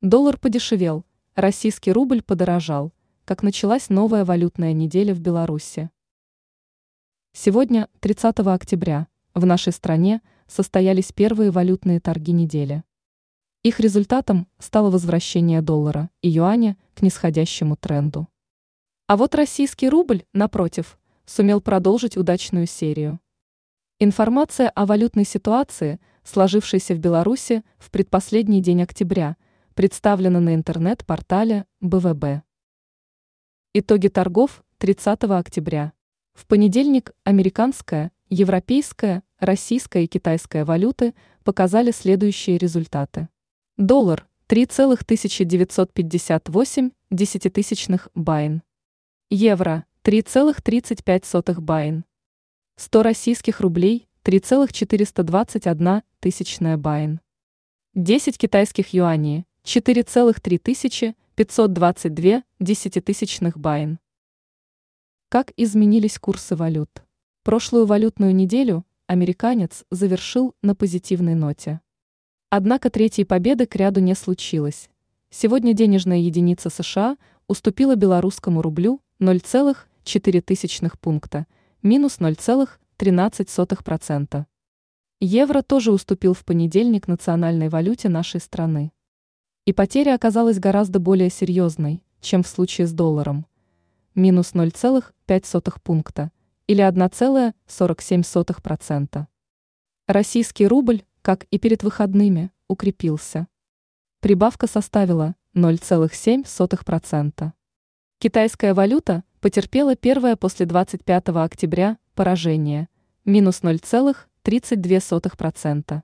Доллар подешевел, российский рубль подорожал, как началась новая валютная неделя в Беларуси. Сегодня, 30 октября, в нашей стране состоялись первые валютные торги недели. Их результатом стало возвращение доллара и юаня к нисходящему тренду. А вот российский рубль, напротив, сумел продолжить удачную серию. Информация о валютной ситуации, сложившейся в Беларуси в предпоследний день октября – представлена на интернет-портале БВБ. Итоги торгов 30 октября. В понедельник американская, европейская, российская и китайская валюты показали следующие результаты. Доллар 3,1958 десятитысячных BYN. Евро 3,35 BYN. 100 российских рублей 3,421 тысячная BYN. 10 китайских юаней 4,3522 десятитысячных байн. Как изменились курсы валют? Прошлую валютную неделю американец завершил на позитивной ноте. Однако третьей победы к ряду не случилось. Сегодня денежная единица США уступила белорусскому рублю 0,4 пункта, минус 0,13%. Евро тоже уступил в понедельник национальной валюте нашей страны. И потеря оказалась гораздо более серьезной, чем в случае с долларом. Минус 0,5 пункта или 1,47%. Российский рубль, как и перед выходными, укрепился. Прибавка составила 0,7%. Китайская валюта потерпела первое после 25 октября поражение – минус 0,32%.